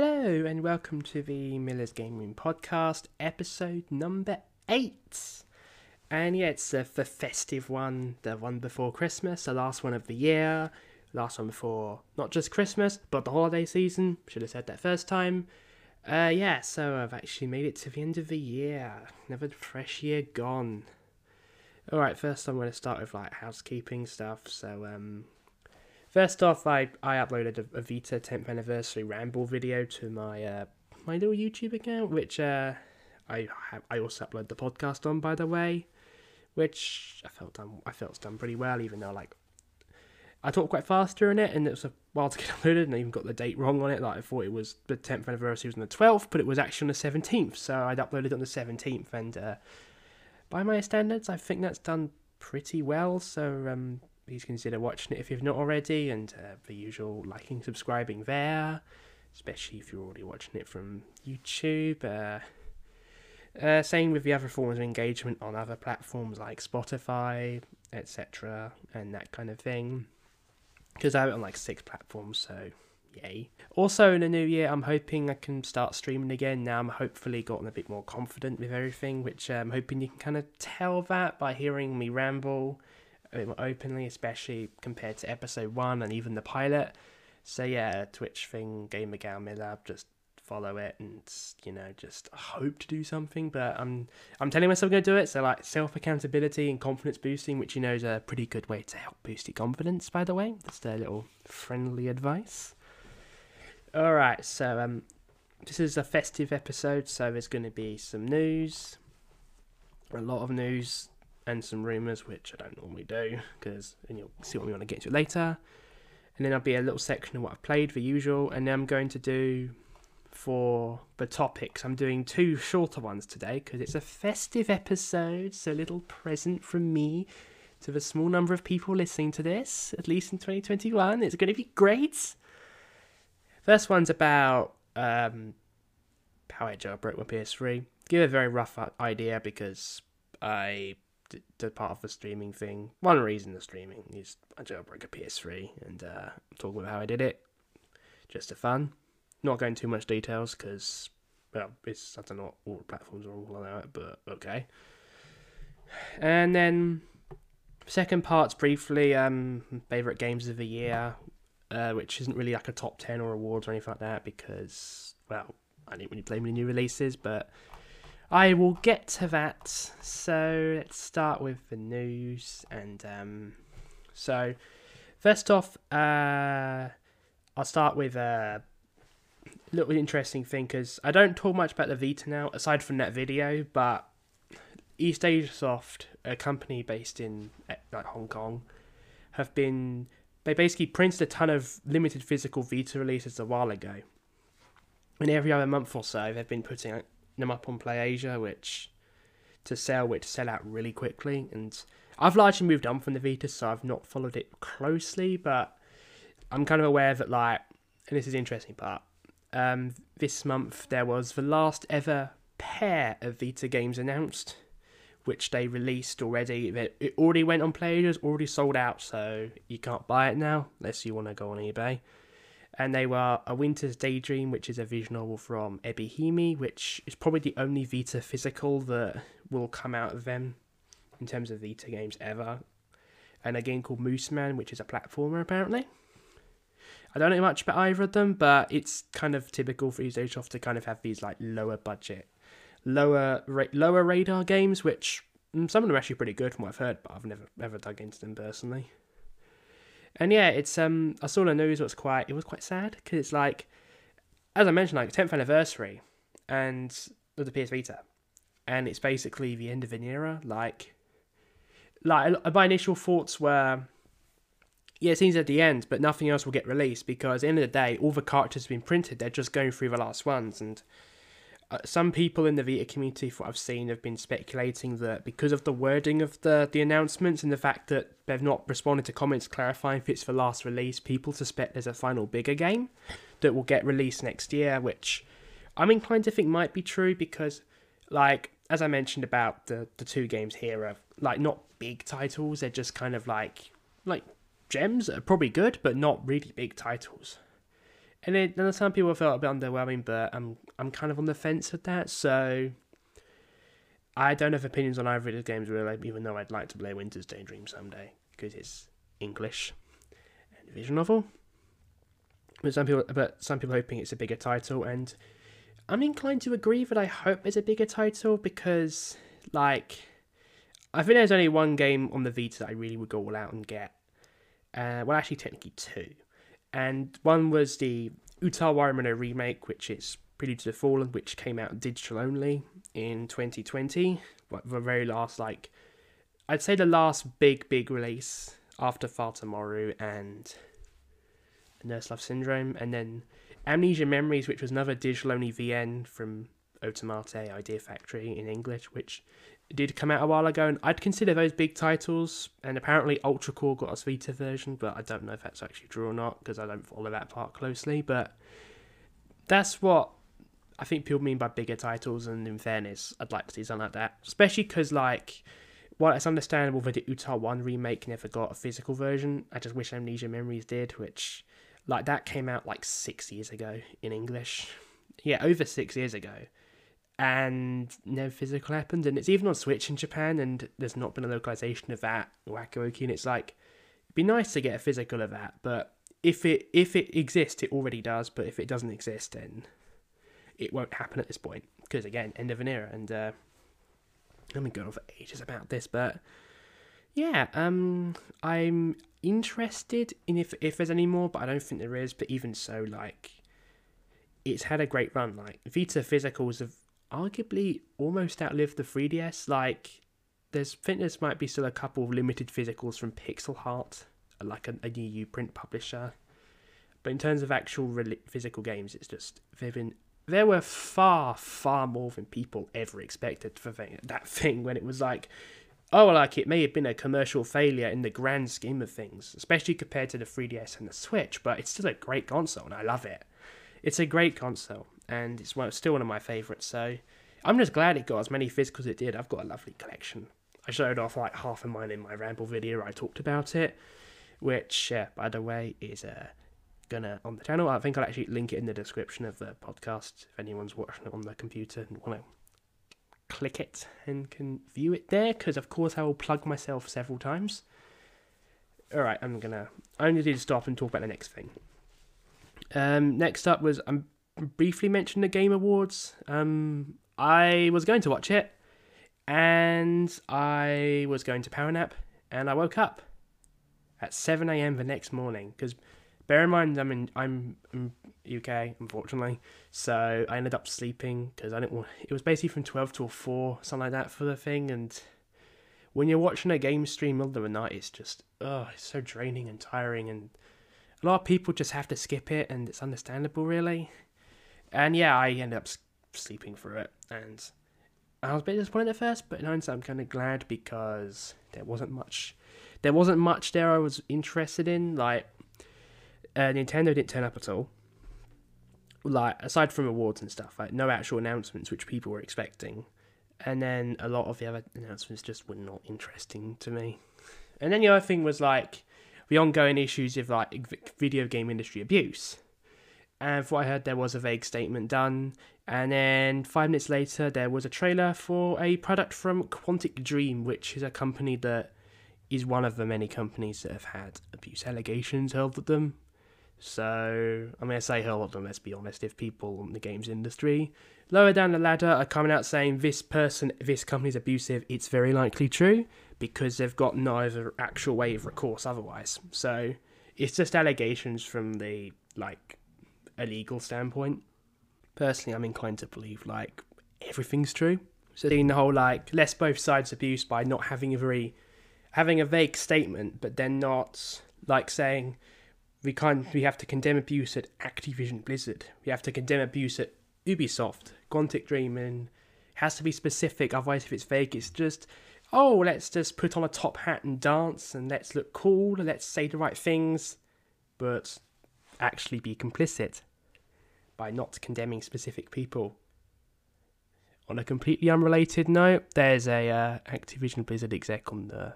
Hello and welcome to the Miller's Game Room podcast, episode number eight. And yeah, it's uh, the festive one, the one before Christmas, the last one of the year, last one before not just Christmas, but the holiday season. Should have said that first time. Uh, yeah, so I've actually made it to the end of the year. Another fresh year gone. Alright, first I'm going to start with like housekeeping stuff. So, um, First off, I, I uploaded a, a, Vita 10th anniversary ramble video to my uh, my little YouTube account, which uh, I I also upload the podcast on, by the way, which I felt done I felt it's done pretty well, even though like I talked quite fast during it, and it was a while to get uploaded, and I even got the date wrong on it. Like I thought it was the 10th anniversary was on the 12th, but it was actually on the 17th, so I'd uploaded on the 17th, and uh, by my standards, I think that's done pretty well. So um, please consider watching it if you've not already, and uh, the usual liking, subscribing there, especially if you're already watching it from YouTube. Uh, uh, same with the other forms of engagement on other platforms like Spotify, etc., and that kind of thing. Because I have it on like six platforms, so yay. Also, in the new year, I'm hoping I can start streaming again. Now I'm hopefully gotten a bit more confident with everything, which uh, I'm hoping you can kind of tell that by hearing me ramble a bit more openly, especially compared to episode one and even the pilot. So yeah, Twitch thing, Gamer Gal Miller, just follow it and you know just hope to do something. But I'm I'm telling myself I'm gonna do it. So like self accountability and confidence boosting, which you know is a pretty good way to help boost your confidence. By the way, just a little friendly advice. All right, so um, this is a festive episode, so there's going to be some news, a lot of news and some rumours, which I don't normally do, because and you'll see what we want to get to later. And then there'll be a little section of what I've played, the usual, and then I'm going to do for the topics. I'm doing two shorter ones today because it's a festive episode, so a little present from me to the small number of people listening to this, at least in 2021. It's going to be great. First one's about um, how I jailbroke my PS3. Give a very rough idea because I to part of the streaming thing. One reason the streaming is I jailbroke a PS3 and uh, I'm talking about how I did it. Just for fun. Not going too much details because, well, it's I don't know all platforms are all it, but okay. And then second part's briefly um favorite games of the year, uh, which isn't really like a top ten or awards or anything like that because well I didn't really play many new releases, but I will get to that. So let's start with the news. And um, so, first off, uh, I'll start with a little interesting thing because I don't talk much about the Vita now, aside from that video. But East Asia Soft, a company based in eh, like Hong Kong, have been they basically printed a ton of limited physical Vita releases a while ago. And every other month or so, they've been putting them up on PlayAsia, which to sell, which sell out really quickly. And I've largely moved on from the Vita, so I've not followed it closely, but I'm kind of aware that like, and this is the interesting part. Um, this month there was the last ever pair of Vita games announced, which they released already. It already went on PlayAsia, already sold out, so you can't buy it now unless you want to go on eBay and they were A Winter's Daydream, which is a visual novel from Ebihime, which is probably the only Vita physical that will come out of them in terms of Vita games ever, and a game called Mooseman, which is a platformer apparently. I don't know much about either of them, but it's kind of typical for Ubisoft to kind of have these like lower budget, lower ra- lower radar games, which mm, some of them are actually pretty good from what I've heard, but I've never ever dug into them personally. And yeah, it's um I saw the news. Was quite it was quite sad because it's like, as I mentioned, like tenth anniversary, and of the PS Vita, and it's basically the end of an era. Like, like my initial thoughts were, yeah, it seems at the end, but nothing else will get released because at the end of the day, all the characters have been printed. They're just going through the last ones, and uh, some people in the Vita community, from what I've seen, have been speculating that because of the wording of the the announcements and the fact that they've not responded to comments clarifying if it's the last release, people suspect there's a final bigger game that will get released next year, which I'm inclined to think might be true because, like as I mentioned about the the two games here are like not big titles; they're just kind of like like gems that are probably good, but not really big titles. And then some people felt a bit underwhelming, but I'm I'm kind of on the fence with that. So I don't have opinions on either of the games really, even though I'd like to play Winter's Daydream someday because it's English and visual novel. But some people, but some people hoping it's a bigger title, and I'm inclined to agree that I hope it's a bigger title because, like, I think there's only one game on the Vita that I really would go all out and get. Uh, well, actually, technically two, and one was the Utawarerumono remake, which is Prelude to the Fallen, which came out digital only in 2020. The very last, like, I'd say the last big, big release after Far Tomorrow and Nurse Love Syndrome, and then Amnesia Memories, which was another digital only VN from Otomate Idea Factory in English, which did come out a while ago, and I'd consider those big titles. And apparently, Ultra Core got a Vita version, but I don't know if that's actually true or not because I don't follow that part closely. But that's what I think people mean by bigger titles, and in fairness, I'd like to see something like that, especially because like. While it's understandable that the Utah 1 remake never got a physical version, I just wish Amnesia Memories did, which like that came out like six years ago in English. Yeah, over six years ago. And no physical happened. And it's even on Switch in Japan, and there's not been a localization of that Wakawoki. And it's like, it'd be nice to get a physical of that, but if it if it exists, it already does. But if it doesn't exist, then it won't happen at this point. Because again, end of an era. And uh, I've been going on for ages about this, but yeah, um, I'm interested in if if there's any more, but I don't think there is. But even so, like, it's had a great run. Like Vita physicals have arguably almost outlived the 3DS. Like, there's fitness might be still a couple of limited physicals from Pixel Heart, like a, a EU print publisher. But in terms of actual re- physical games, it's just they've been there were far far more than people ever expected for that thing when it was like oh, like it may have been a commercial failure in the grand scheme of things, especially compared to the 3DS and the Switch, but it's still a great console and I love it. It's a great console and it's one, still one of my favourites, so I'm just glad it got as many physicals as it did. I've got a lovely collection. I showed off like half of mine in my Ramble video I talked about it, which, uh, by the way, is uh, gonna on the channel. I think I'll actually link it in the description of the podcast if anyone's watching it on their computer and want to click it and can view it there because of course I will plug myself several times. Alright, I'm gonna I only need to stop and talk about the next thing. Um, next up was I um, briefly mentioned the Game Awards. Um, I was going to watch it and I was going to power nap and I woke up at 7 a.m. the next morning because bear in mind I'm in I'm UK unfortunately, so I ended up sleeping because I didn't want. It was basically from twelve till four, something like that for the thing. And when you're watching a game stream middle of the night, it's just oh, it's so draining and tiring. And a lot of people just have to skip it, and it's understandable, really. And yeah, I ended up sleeping through it, and I was a bit disappointed at first, but in hindsight, I'm kind of glad because there wasn't much. There wasn't much there I was interested in. Like uh, Nintendo didn't turn up at all like aside from awards and stuff, like no actual announcements which people were expecting, and then a lot of the other announcements just were not interesting to me. And then the other thing was like the ongoing issues of like video game industry abuse. And from what I heard, there was a vague statement done, and then five minutes later, there was a trailer for a product from Quantic Dream, which is a company that is one of the many companies that have had abuse allegations held at them so I'm going to say hell of them, let's be honest, if people in the games industry lower down the ladder are coming out saying this person, this company's abusive, it's very likely true because they've got no other actual way of recourse otherwise. So it's just allegations from the like illegal standpoint. Personally, I'm inclined to believe like everything's true. So seeing the whole like less both sides abuse by not having a very having a vague statement, but then not like saying we can't we have to condemn abuse at Activision Blizzard. We have to condemn abuse at Ubisoft, Quantic Dream, and it has to be specific. Otherwise, if it's vague, it's just oh, let's just put on a top hat and dance, and let's look cool, and let's say the right things, but actually be complicit by not condemning specific people. On a completely unrelated note, there's a uh, Activision Blizzard exec on the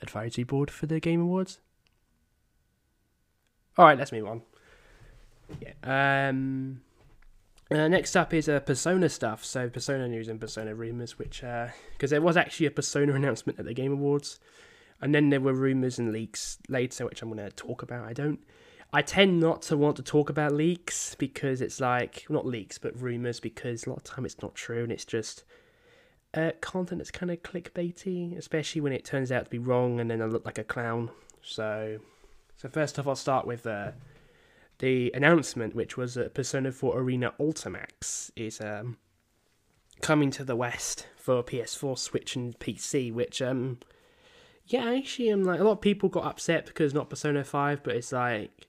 advisory board for the Game Awards. All right, let's move on. Yeah. Um. Uh, next up is uh, Persona stuff. So Persona news and Persona rumors, which because uh, there was actually a Persona announcement at the Game Awards, and then there were rumors and leaks later, which I'm going to talk about. I don't. I tend not to want to talk about leaks because it's like not leaks but rumors because a lot of time it's not true and it's just uh, content that's kind of clickbaity, especially when it turns out to be wrong and then I look like a clown. So, so first off, I'll start with uh, the announcement, which was that Persona 4 Arena Ultimax is um, coming to the West for PS4, Switch, and PC. Which, um, yeah, actually, I'm like a lot of people got upset because not Persona 5, but it's like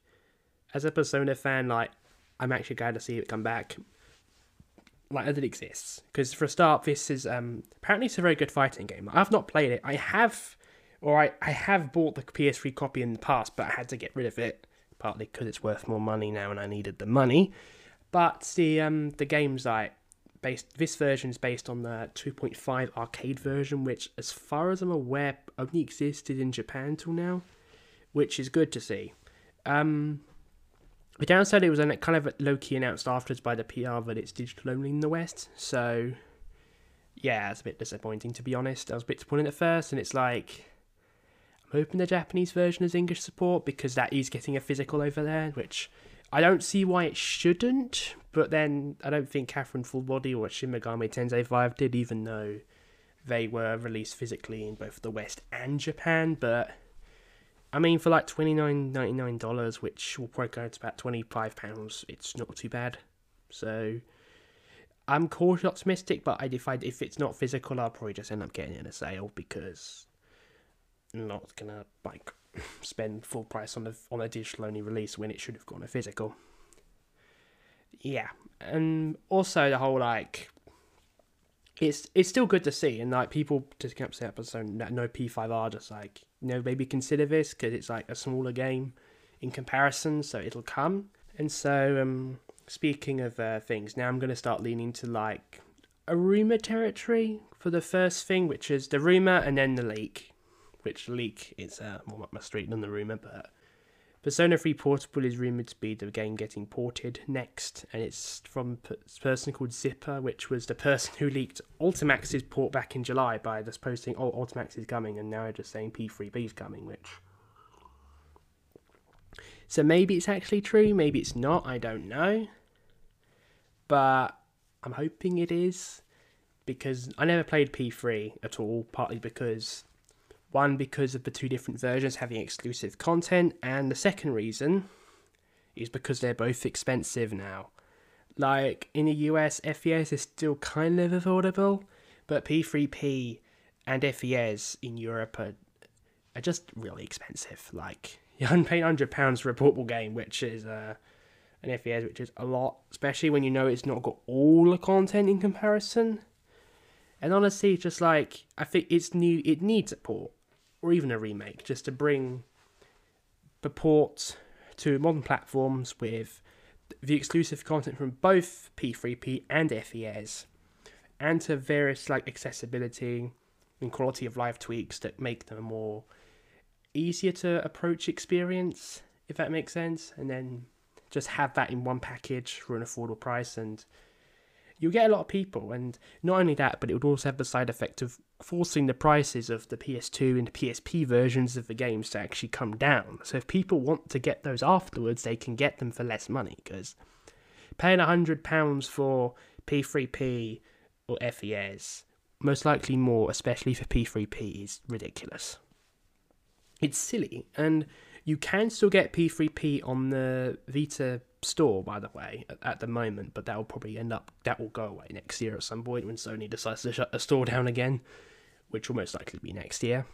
as a Persona fan, like I'm actually glad to see it come back. Like that it exists, because for a start, this is um apparently it's a very good fighting game. I've not played it. I have, or I I have bought the PS3 copy in the past, but I had to get rid of it partly because it's worth more money now, and I needed the money. But the um the game's like based. This version is based on the 2.5 arcade version, which, as far as I'm aware, only existed in Japan till now, which is good to see. Um, the downside it was kind of low key announced afterwards by the PR that it's digital only in the West. So yeah, it's a bit disappointing to be honest. I was a bit disappointed at first, and it's like hoping the Japanese version has English support because that is getting a physical over there, which I don't see why it shouldn't. But then I don't think Catherine Full Body or Shin Megami Tensei 5 did, even though they were released physically in both the West and Japan. But I mean, for like twenty nine ninety nine dollars, which will probably go to about twenty five pounds, it's not too bad. So I'm cautiously optimistic, but if I if it's not physical, I'll probably just end up getting it in a sale because not gonna like spend full price on a on a digital only release when it should have gone a physical. Yeah, and also the whole like it's it's still good to see, and like people just kept saying episode that no P5R just like you know maybe consider this because it's like a smaller game in comparison, so it'll come. And so, um, speaking of uh, things, now I'm to start leaning to like a rumor territory for the first thing, which is the rumor and then the leak, which leak is uh, more up my street than the rumor, but Persona 3 Portable is rumoured to be the game getting ported next, and it's from a person called Zippo, which was the person who leaked Ultimax's port back in July by just posting, oh, Ultimax is coming, and now just saying P3P is coming, which. So maybe it's actually true, maybe it's not, I don't know. But I'm hoping it is, because I never played P3 at all, partly because one, because of the two different versions having exclusive content, and the second reason is because they're both expensive now. Like in the US, FES is still kind of affordable, but P3P and FES in Europe are, are just really expensive. Like you're paying hundred pounds for a portable game, which is uh, an FES, which is a lot, especially when you know it's not got all the content in comparison. And honestly, just like I think it's new, it needs a port or even a remake, just to bring the port to modern platforms with the exclusive content from both P3P and FES, and to various like accessibility and quality of life tweaks that make them a more easier to approach experience, if that makes sense, and then just have that in one package for an affordable price and you'll get a lot of people. And not only that but it would also have the side effect of forcing the prices of the PS2 and PSP versions of the games to actually come down. So if people want to get those afterwards, they can get them for less money because paying £100 for P3P or FES, most likely more, especially for P3P, is ridiculous. It's silly, and you can still get P3P on the Vita store, by the way, at, the moment, but that will probably end up, that will go away next year at some point when Sony decides to shut the store down again which will most likely be next year.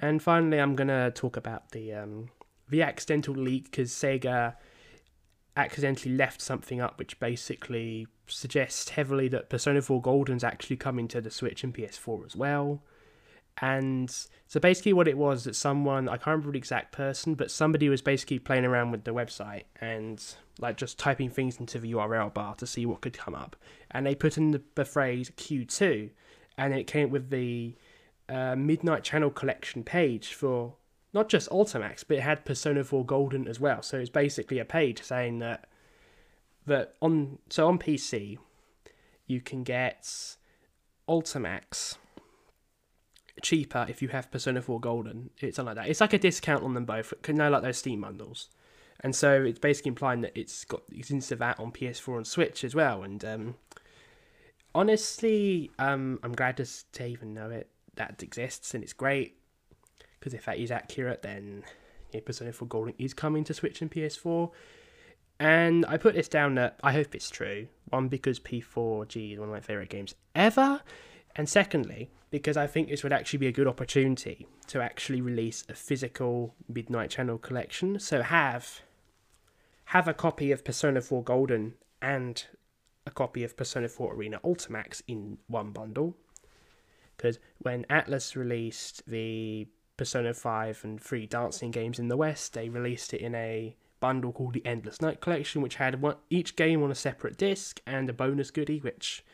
And finally, I'm gonna talk about the um, the accidental leak because Sega accidentally left something up which basically suggests heavily that Persona 4 Golden's actually coming to the Switch and PS4 as well. And so basically, what it was that someone I can't remember the exact person, but somebody was basically playing around with the website and like just typing things into the URL bar to see what could come up, and they put in the, the phrase Q2 and it came with the uh, Midnight Channel collection page for not just Ultimax, but it had Persona 4 Golden as well. So it's basically a page saying that that on so on PC you can get Ultimax cheaper if you have Persona 4 Golden. It's something like that. It's like a discount on them both. You know, like those Steam bundles. And so it's basically implying that it's got it's into that on PS4 and Switch as well. And um, honestly, um, I'm glad to, to even know it that exists and it's great because if that is accurate, then Persona 4 Golden is coming to Switch and PS4. And I put this down that I hope it's true. One, because P4G is one of my favourite games ever. And secondly, because I think this would actually be a good opportunity to actually release a physical Midnight Channel collection. So have have a copy of Persona 4 Golden and a copy of Persona 4 Arena Ultimax in one bundle. Because when Atlus released the Persona 5 and 3 dancing games in the West, they released it in a bundle called the Endless Night Collection, which had one, each game on a separate disc and a bonus goodie, which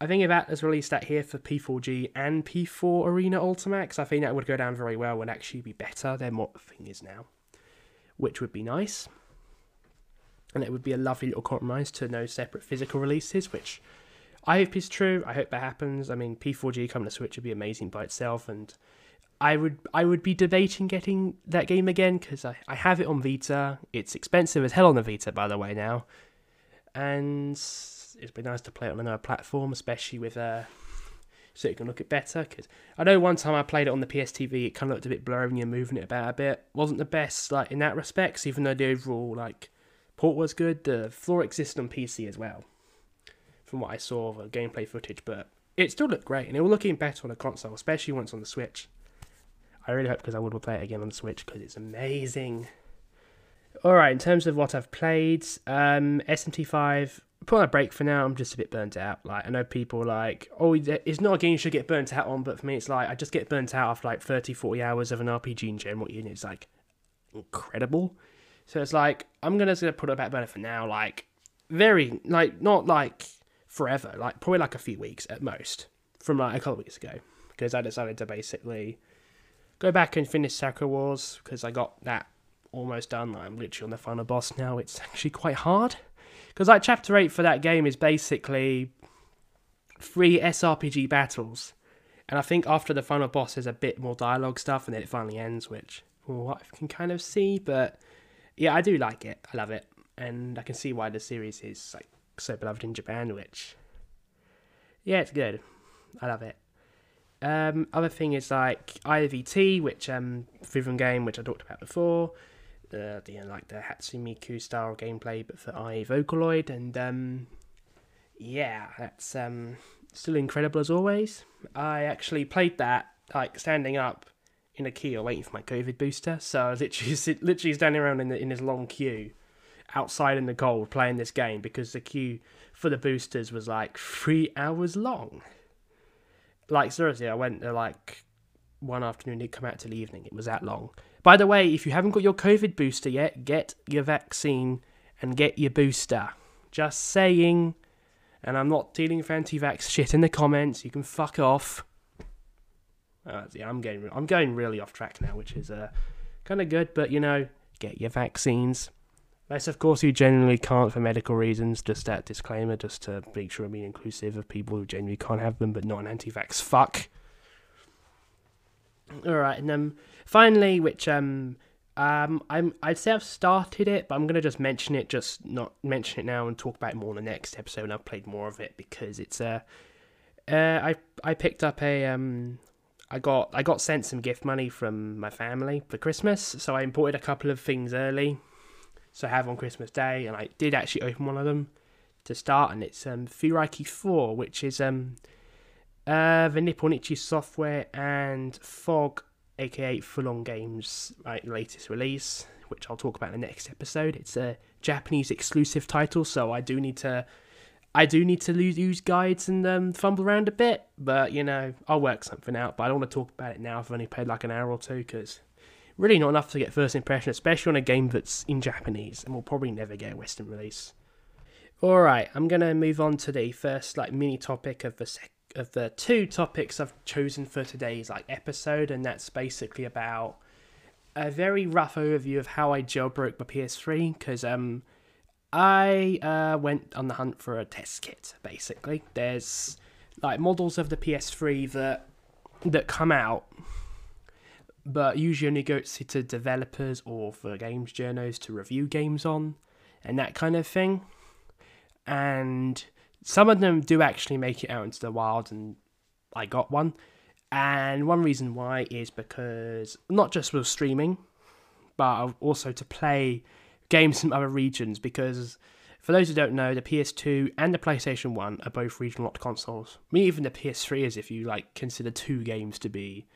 I think if Atlus released that here for P4G and P4 Arena Ultimax, I think that would go down very well and actually be better than what the thing is now, which would be nice and it would be a lovely little compromise to no separate physical releases, which I hope is true. I hope that happens. I mean, P4G coming to Switch would be amazing by itself, and I would I would be debating getting that game again because I, I have it on Vita. It's expensive as hell on the Vita, by the way, now, and it'd be nice to play it on another platform, especially with uh, so it can look it better. Because I know one time I played it on the PSTV, it kind of looked a bit blurry when you're moving it about a bit. wasn't the best like in that respects, even though the overall like port was good. The floor exists on PC as well, from what I saw of the gameplay footage, but it still looked great, and it will look even better on a console, especially once on the Switch. I really hope because I would play it again on the Switch because it's amazing. Alright, in terms of what I've played, um, SMT5, put on a break for now. I'm just a bit burnt out. Like, I know people like, oh, it's not a game you should get burnt out on, but for me, it's like, I just get burnt out after like 30, 40 hours of an RPG in general. And it's like incredible. So it's like I'm gonna put it back burner for now. Like very like not like forever. Like probably like a few weeks at most. From like a couple of weeks ago, because I decided to basically go back and finish Sakura Wars because I got that almost done. Like, I'm literally on the final boss now. It's actually quite hard because like chapter eight for that game is basically three SRPG battles, and I think after the final boss there's a bit more dialogue stuff, and then it finally ends, which well, I can kind of see, but yeah, I do like it. I love it, and I can see why the series is like so beloved in Japan. Which, yeah, it's good. I love it. Um, other thing is like IVT, which um, Freedom game, which I talked about before. The, the like the Hatsune Miku style gameplay, but for I Vocaloid, and um, yeah, that's um, still incredible as always. I actually played that like standing up in a queue waiting for my COVID booster. So I was literally literally standing around in the, in this long queue outside in the cold playing this game because the queue for the boosters was like three hours long. Like seriously, I went there like one afternoon. It come out till evening. It was that long. By the way, if you haven't got your COVID booster yet, get your vaccine and get your booster. Just saying. And I'm not dealing with anti-vax shit in the comments. You can fuck off. Uh, yeah, I'm getting I'm going really off track now, which is uh, kind of good. But you know, get your vaccines. Unless, of course, you genuinely can't for medical reasons. Just that disclaimer, just to make sure I'm being inclusive of people who genuinely can't have them, but not an anti-vax fuck. All right, and um, finally, which um, um, I'm I'd say I've started it, but I'm gonna just mention it, just not mention it now, and talk about it more in the next episode. And I've played more of it because it's uh, uh I I picked up a um I got I got sent some gift money from my family for Christmas, so I imported a couple of things early, so I have on Christmas Day, and I did actually open one of them to start, and it's um Furaiki Four, which is um uh the Nippon Ichi software and Fog, aka Full On Games, right, latest release, which I'll talk about in the next episode. It's a Japanese exclusive title, so I do need to I do need to use guides and um, fumble around a bit, but you know, I'll work something out. But I don't want to talk about it now. I've only played like an hour or two because really not enough to get first impression, especially on a game that's in Japanese and will probably never get a Western release. All right, I'm gonna move on to the first like mini topic of the sec- of the two topics I've chosen for today's like episode, and that's basically about a very rough overview of how I jailbroke my PS3 because um, I uh, went on the hunt for a test kit. Basically, there's like models of the PS3 that that come out, but usually only go to developers or for games journals to review games on, and that kind of thing. And some of them do actually make it out into the wild, and I got one. And one reason why is because not just with streaming, but also to play games from other regions. Because for those who don't know, the PS2 and the PlayStation 1 are both region locked consoles. I mean, even the PS3 is if you like consider two games to be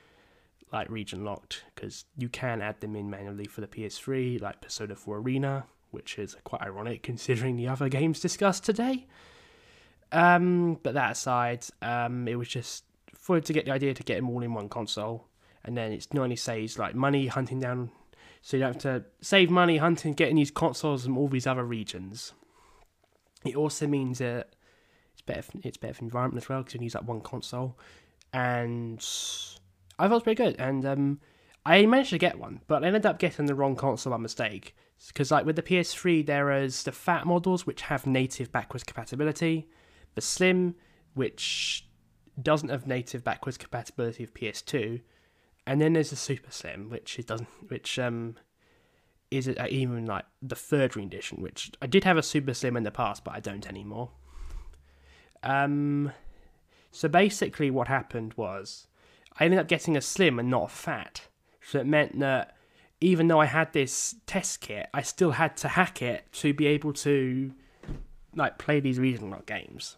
like region locked, because you can add them in manually for the PS3, like Persona 4 Arena, which is quite ironic considering the other games discussed today. Um, but that aside, um, it was just for to get the idea to get them all in one console, and then it's not only saves like money hunting down, so you don't have to save money hunting getting these consoles from all these other regions. It also means that it's better. For, it's better for the environment as well because you can use that one console, and I thought it was pretty good. And um, I managed to get one, but I ended up getting the wrong console by mistake. Because like with the PS3, there is the fat models which have native backwards compatibility, the slim which doesn't have native backwards compatibility of PS2, and then there's the Super Slim, which it doesn't, which um, is it even like the third rendition, which I did have a Super Slim in the past, but I don't anymore. Um, so basically, what happened was I ended up getting a Slim and not a Fat, so it meant that even though I had this test kit, I still had to hack it to be able to like play these regional games.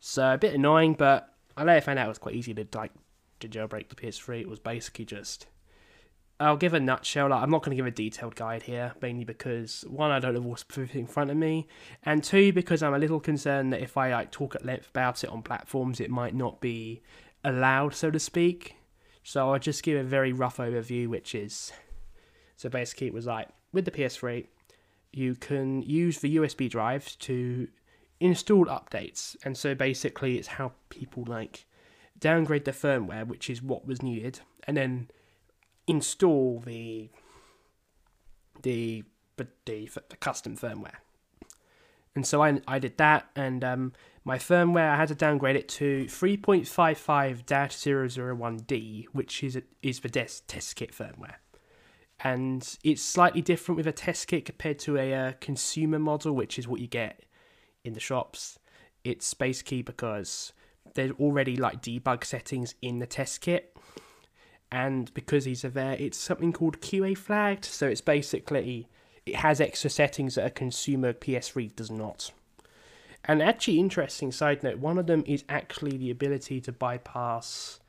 So a bit annoying, but I later found out it was quite easy to like to jailbreak the PS3. It was basically just I'll give a nutshell. Like, I'm not going to give a detailed guide here, mainly because one, I don't have what's in front of me, and two, because I'm a little concerned that if I like talk at length about it on platforms, it might not be allowed, so to speak. So I'll just give a very rough overview, which is so basically it was like with the PS3, you can use the USB drives to install updates, and so basically it's how people like downgrade the firmware, which is what was needed, and then install the the the, the, custom firmware. And so I, I did that, and um, my firmware I had to downgrade it to 3.55-001D, which is a, is the des- test kit firmware. And it's slightly different with a test kit compared to a uh, consumer model, which is what you get in the shops. It's basically because there's already like debug settings in the test kit, and because these are there, it's something called QA flagged. So it's basically it has extra settings that a consumer PS3 does not. And actually, interesting side note, one of them is actually the ability to bypass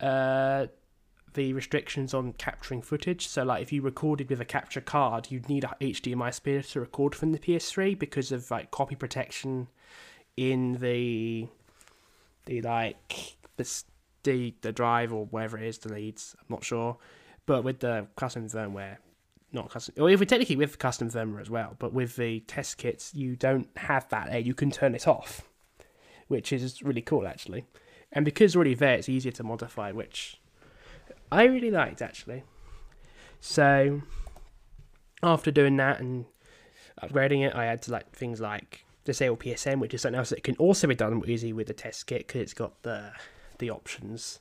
uh, the restrictions on capturing footage. So, like, if you recorded with a capture card, you'd need a HDMI splitter to record from the PS3 because of like copy protection in the the like the the, drive or whatever it is the leads. I'm not sure, but with the custom firmware, not custom, or if we technically with custom firmware as well, but with the test kits, you don't have that there. You can turn it off, which is really cool actually. And because it's already there, it's easier to modify, which I really liked actually. So after doing that and upgrading it, I had to like things like disable PSM, which is something else that can also be done easy with the test kit because it's got the the options.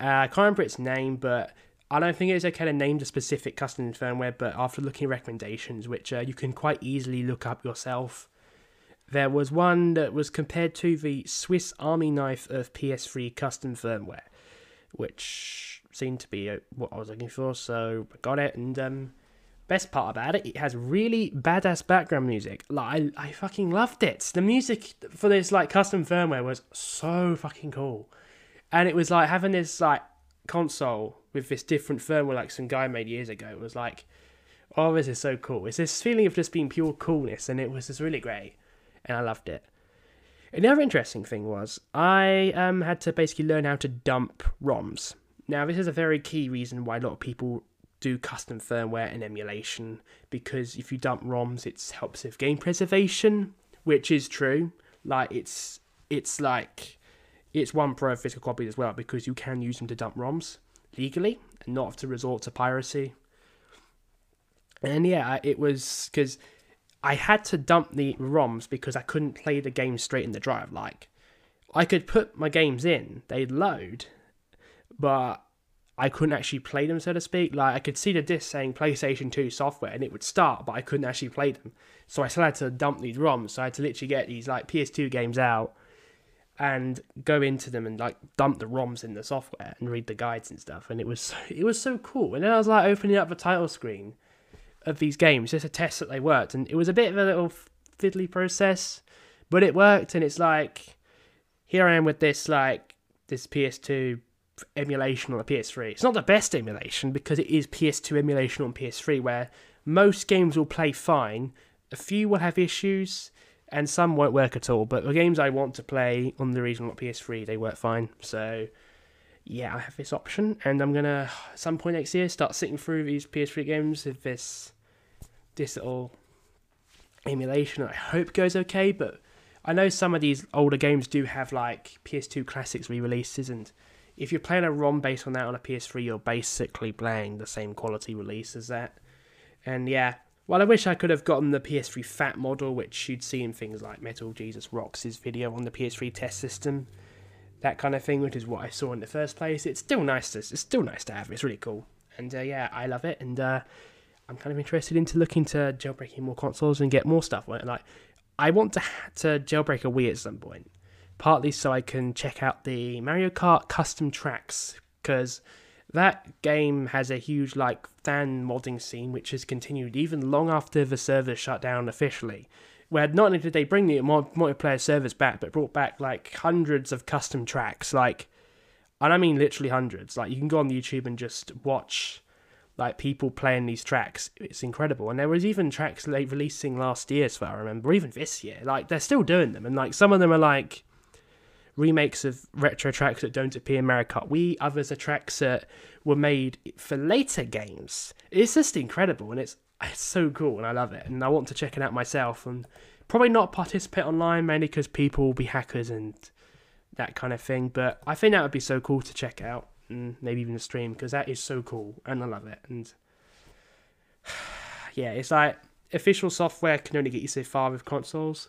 Uh, I can't remember its name, but I don't think it's okay to name the specific custom firmware. But after looking at recommendations, which uh, you can quite easily look up yourself, there was one that was compared to the Swiss Army knife of PS3 custom firmware, which seemed to be uh, what I was looking for, so I got it. And um, best part about it, it has really badass background music. Like I, I fucking loved it. The music for this like custom firmware was so fucking cool, and it was like having this like console with this different firmware like some guy made years ago. Was like, oh, this is so cool. It's this feeling of just being pure coolness, and it was just really great, and I loved it. Another interesting thing was I um, had to basically learn how to dump ROMs. Now, this is a very key reason why a lot of people do custom firmware and emulation because if you dump ROMs, it helps with game preservation, which is true. Like it's it's like it's one pro of physical copies as well because you can use them to dump ROMs legally and not have to resort to piracy. And yeah, it was because I had to dump the ROMs because I couldn't play the game straight in the drive. Like, I could put my games in, they'd load, but I couldn't actually play them, so to speak. Like, I could see the disc saying PlayStation 2 software and it would start, but I couldn't actually play them. So I still had to dump these ROMs. So I had to literally get these, like, PS2 games out and go into them and like dump the ROMs in the software and read the guides and stuff. And it was it was so cool. And then I was like opening up the title screen of these games just to test that they worked. And it was a bit of a little fiddly process, but it worked. And it's like here I am with this like this PS2 emulation on a PS3. It's not the best emulation because it is PS2 emulation on PS3 where most games will play fine. A few will have issues and some won't work at all. But the games I want to play on the original PS3, they work fine. So yeah, I have this option, and I'm gonna at some point next year start sitting through these PS3 games with this this little emulation. I hope goes okay, but I know some of these older games do have like PS2 classics re-releases, and if you're playing a ROM based on that on a PS3, you're basically playing the same quality release as that. And yeah, well, I wish I could have gotten the PS3 fat model, which you'd see in things like Metal Jesus Rocks' video on the PS3 test system, that kind of thing, which is what I saw in the first place. It's still nice to it's still nice to have. It's really cool, and uh, yeah, I love it. And uh, I'm kind of interested into looking to jailbreaking more consoles and get more stuff. Like, I want to to jailbreak a Wii at some point, partly so I can check out the Mario Kart custom tracks because that game has a huge like fan modding scene which has continued even long after the server shut down officially. Where not only did they bring the multiplayer servers back but brought back like hundreds of custom tracks like and i mean literally hundreds. Like you can go on youtube and just watch like people playing these tracks. It's incredible. And there was even tracks late releasing last year as far i remember even this year. Like they're still doing them and like some of them are like remakes of retro tracks that don't appear in Mario Kart. Others are tracks that were made for later games. It's just incredible, and it's it's so cool, and I love it, and I want to check it out myself, and probably not participate online mainly because people will be hackers and that kind of thing. But I think that would be so cool to check out, and maybe even stream because that is so cool, and I love it. And yeah, it's like official software can only get you so far with consoles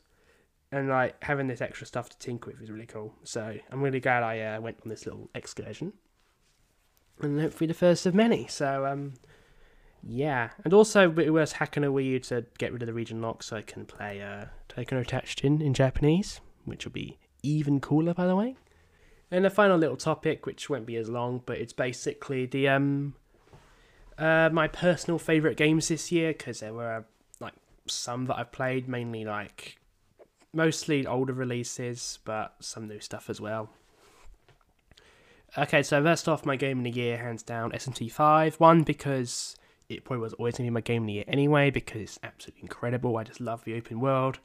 and like having this extra stuff to tinker with is really cool. So I'm really glad I uh, went on this little excursion, and hopefully the first of many. So um, yeah, and also it was hacking a Wii U to get rid of the region lock, so I can play uh, Taiko Tatsujin in Japanese, which will be even cooler, by the way. And the final little topic, which won't be as long, but it's basically the um, uh, my personal favorite games this year because there were like some that I've played, mainly like mostly older releases, but some new stuff as well. Okay, so first off, my game of the year, hands down, SMT5. One, because it probably was always going to be my game of the year anyway, because it's absolutely incredible. I just love the open world.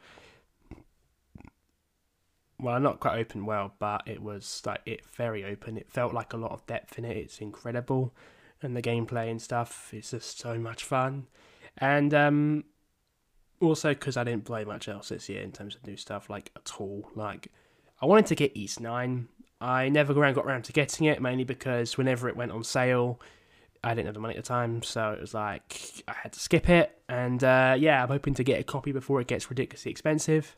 Well, not quite open world, but it was like it very open. It felt like a lot of depth in it. It's incredible, and the gameplay and stuff is just so much fun. And um, also because I didn't play much else this year in terms of new stuff, like at all. Like, I wanted to get Ys 9. I never got around to getting it, mainly because whenever it went on sale, I didn't have the money at the time, so it was like I had to skip it. And uh, yeah, I'm hoping to get a copy before it gets ridiculously expensive.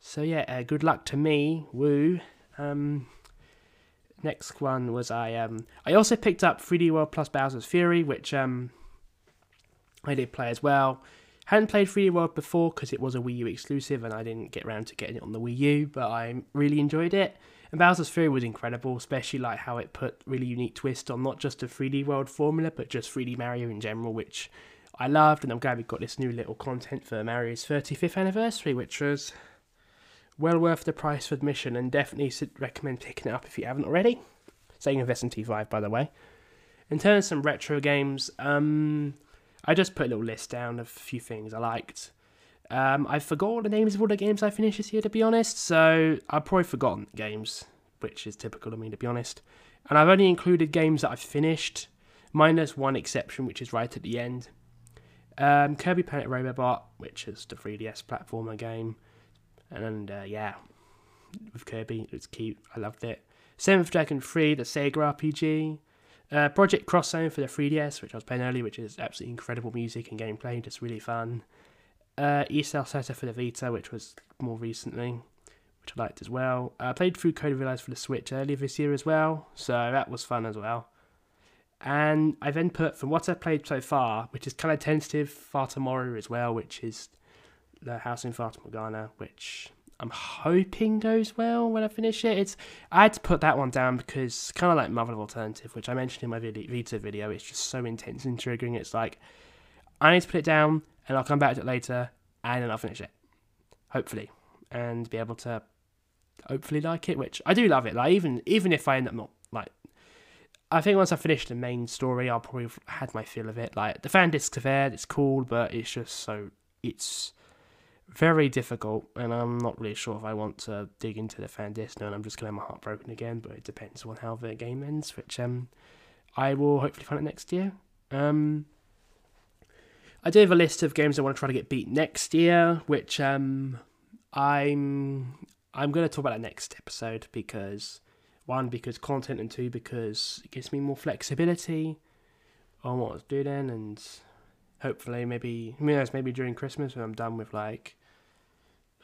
So yeah, uh, good luck to me. Woo. Um, next one was I. Um, I also picked up 3D World plus Bowser's Fury, which um, I did play as well. Hadn't played 3D World before because it was a Wii U exclusive and I didn't get around to getting it on the Wii U, but I really enjoyed it. And Bowser's Fury was incredible, especially like how it put really unique twist on not just the 3D World formula, but just 3D Mario in general, which I loved. And I'm glad we got this new little content for Mario's 35th anniversary, which was well worth the price for admission and definitely recommend picking it up if you haven't already. Saying of SMT5, by the way. In terms of some retro games, um, I just put a little list down of a few things I liked. Um, I forgot all the names of all the games I finished this year, to be honest, so I've probably forgotten games, which is typical of me, to be honest. And I've only included games that I've finished, minus one exception, which is right at the end. Um, Kirby Planet Robobot, which is the 3DS platformer game. And uh, yeah, with Kirby, it's cute. I loved it. Seventh Dragon 3, the Sega RPG. Uh, Project Cross Zone for the 3DS, which I was playing earlier, which is absolutely incredible music and gameplay, just really fun. Uh, Isao Seta for the Vita, which was more recently, which I liked as well. I uh, played through Code Realize for the Switch earlier this year as well, so that was fun as well. And I then put, from what I've played so far, which is kind of tentative, Fata Morrow as well, which is the house in Fata Morgana, which I'm hoping goes well when I finish it. It's I had to put that one down because kind of like Muv-Luv Alternative, which I mentioned in my Vita video. It's just so intense and triggering. It's like I need to put it down and I'll come back to it later and then I'll finish it, hopefully, and be able to hopefully like it. Which I do love it. Like even even if I end up not like. I think once I finish the main story, I'll probably have had my feel of it. Like the fan discs are there, it's cool, but it's just so it's very difficult, and I'm not really sure if I want to dig into the fan disc and I'm just gonna have my heart broken again. But it depends on how the game ends, which um, I will hopefully find it next year. Um, I do have a list of games I want to try to get beat next year, which um, I'm I'm gonna talk about that next episode because one because content and two because it gives me more flexibility on what I was doing and hopefully maybe who knows maybe during Christmas when I'm done with like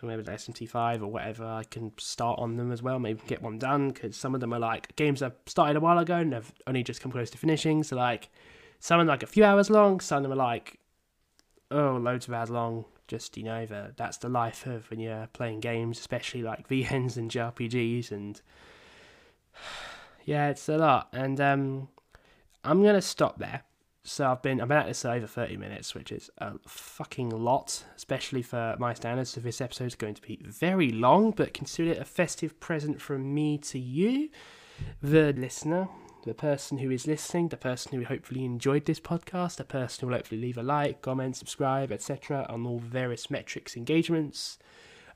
maybe the SMT5 or whatever I can start on them as well maybe get one done because some of them are like games I've started a while ago and have only just come close to finishing so like some are like a few hours long some of them are like oh loads of hours long just you know the, that's the life of when you're playing games especially like VNs and JRPGs and yeah it's a lot and um I'm gonna stop there so I've been I've been at this over thirty minutes, which is a fucking lot, especially for my standards. So this episode is going to be very long, but consider it a festive present from me to you, the listener, the person who is listening, the person who hopefully enjoyed this podcast, the person who will hopefully leave a like, comment, subscribe, etc. on all various metrics engagements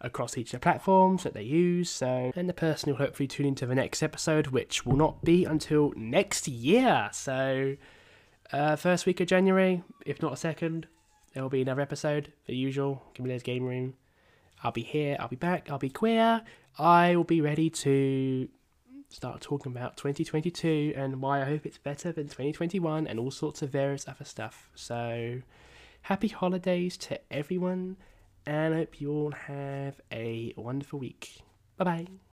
across each of the platforms that they use. So, and the person who will hopefully tune into the next episode, which will not be until next year. So uh, first week of January, if not a second, there will be another episode, the usual Camilla's Game Room. I'll be here, I'll be back, I'll be queer. I will be ready to start talking about 2022 and why I hope it's better than 2021 and all sorts of various other stuff. So, happy holidays to everyone, and I hope you all have a wonderful week. Bye bye.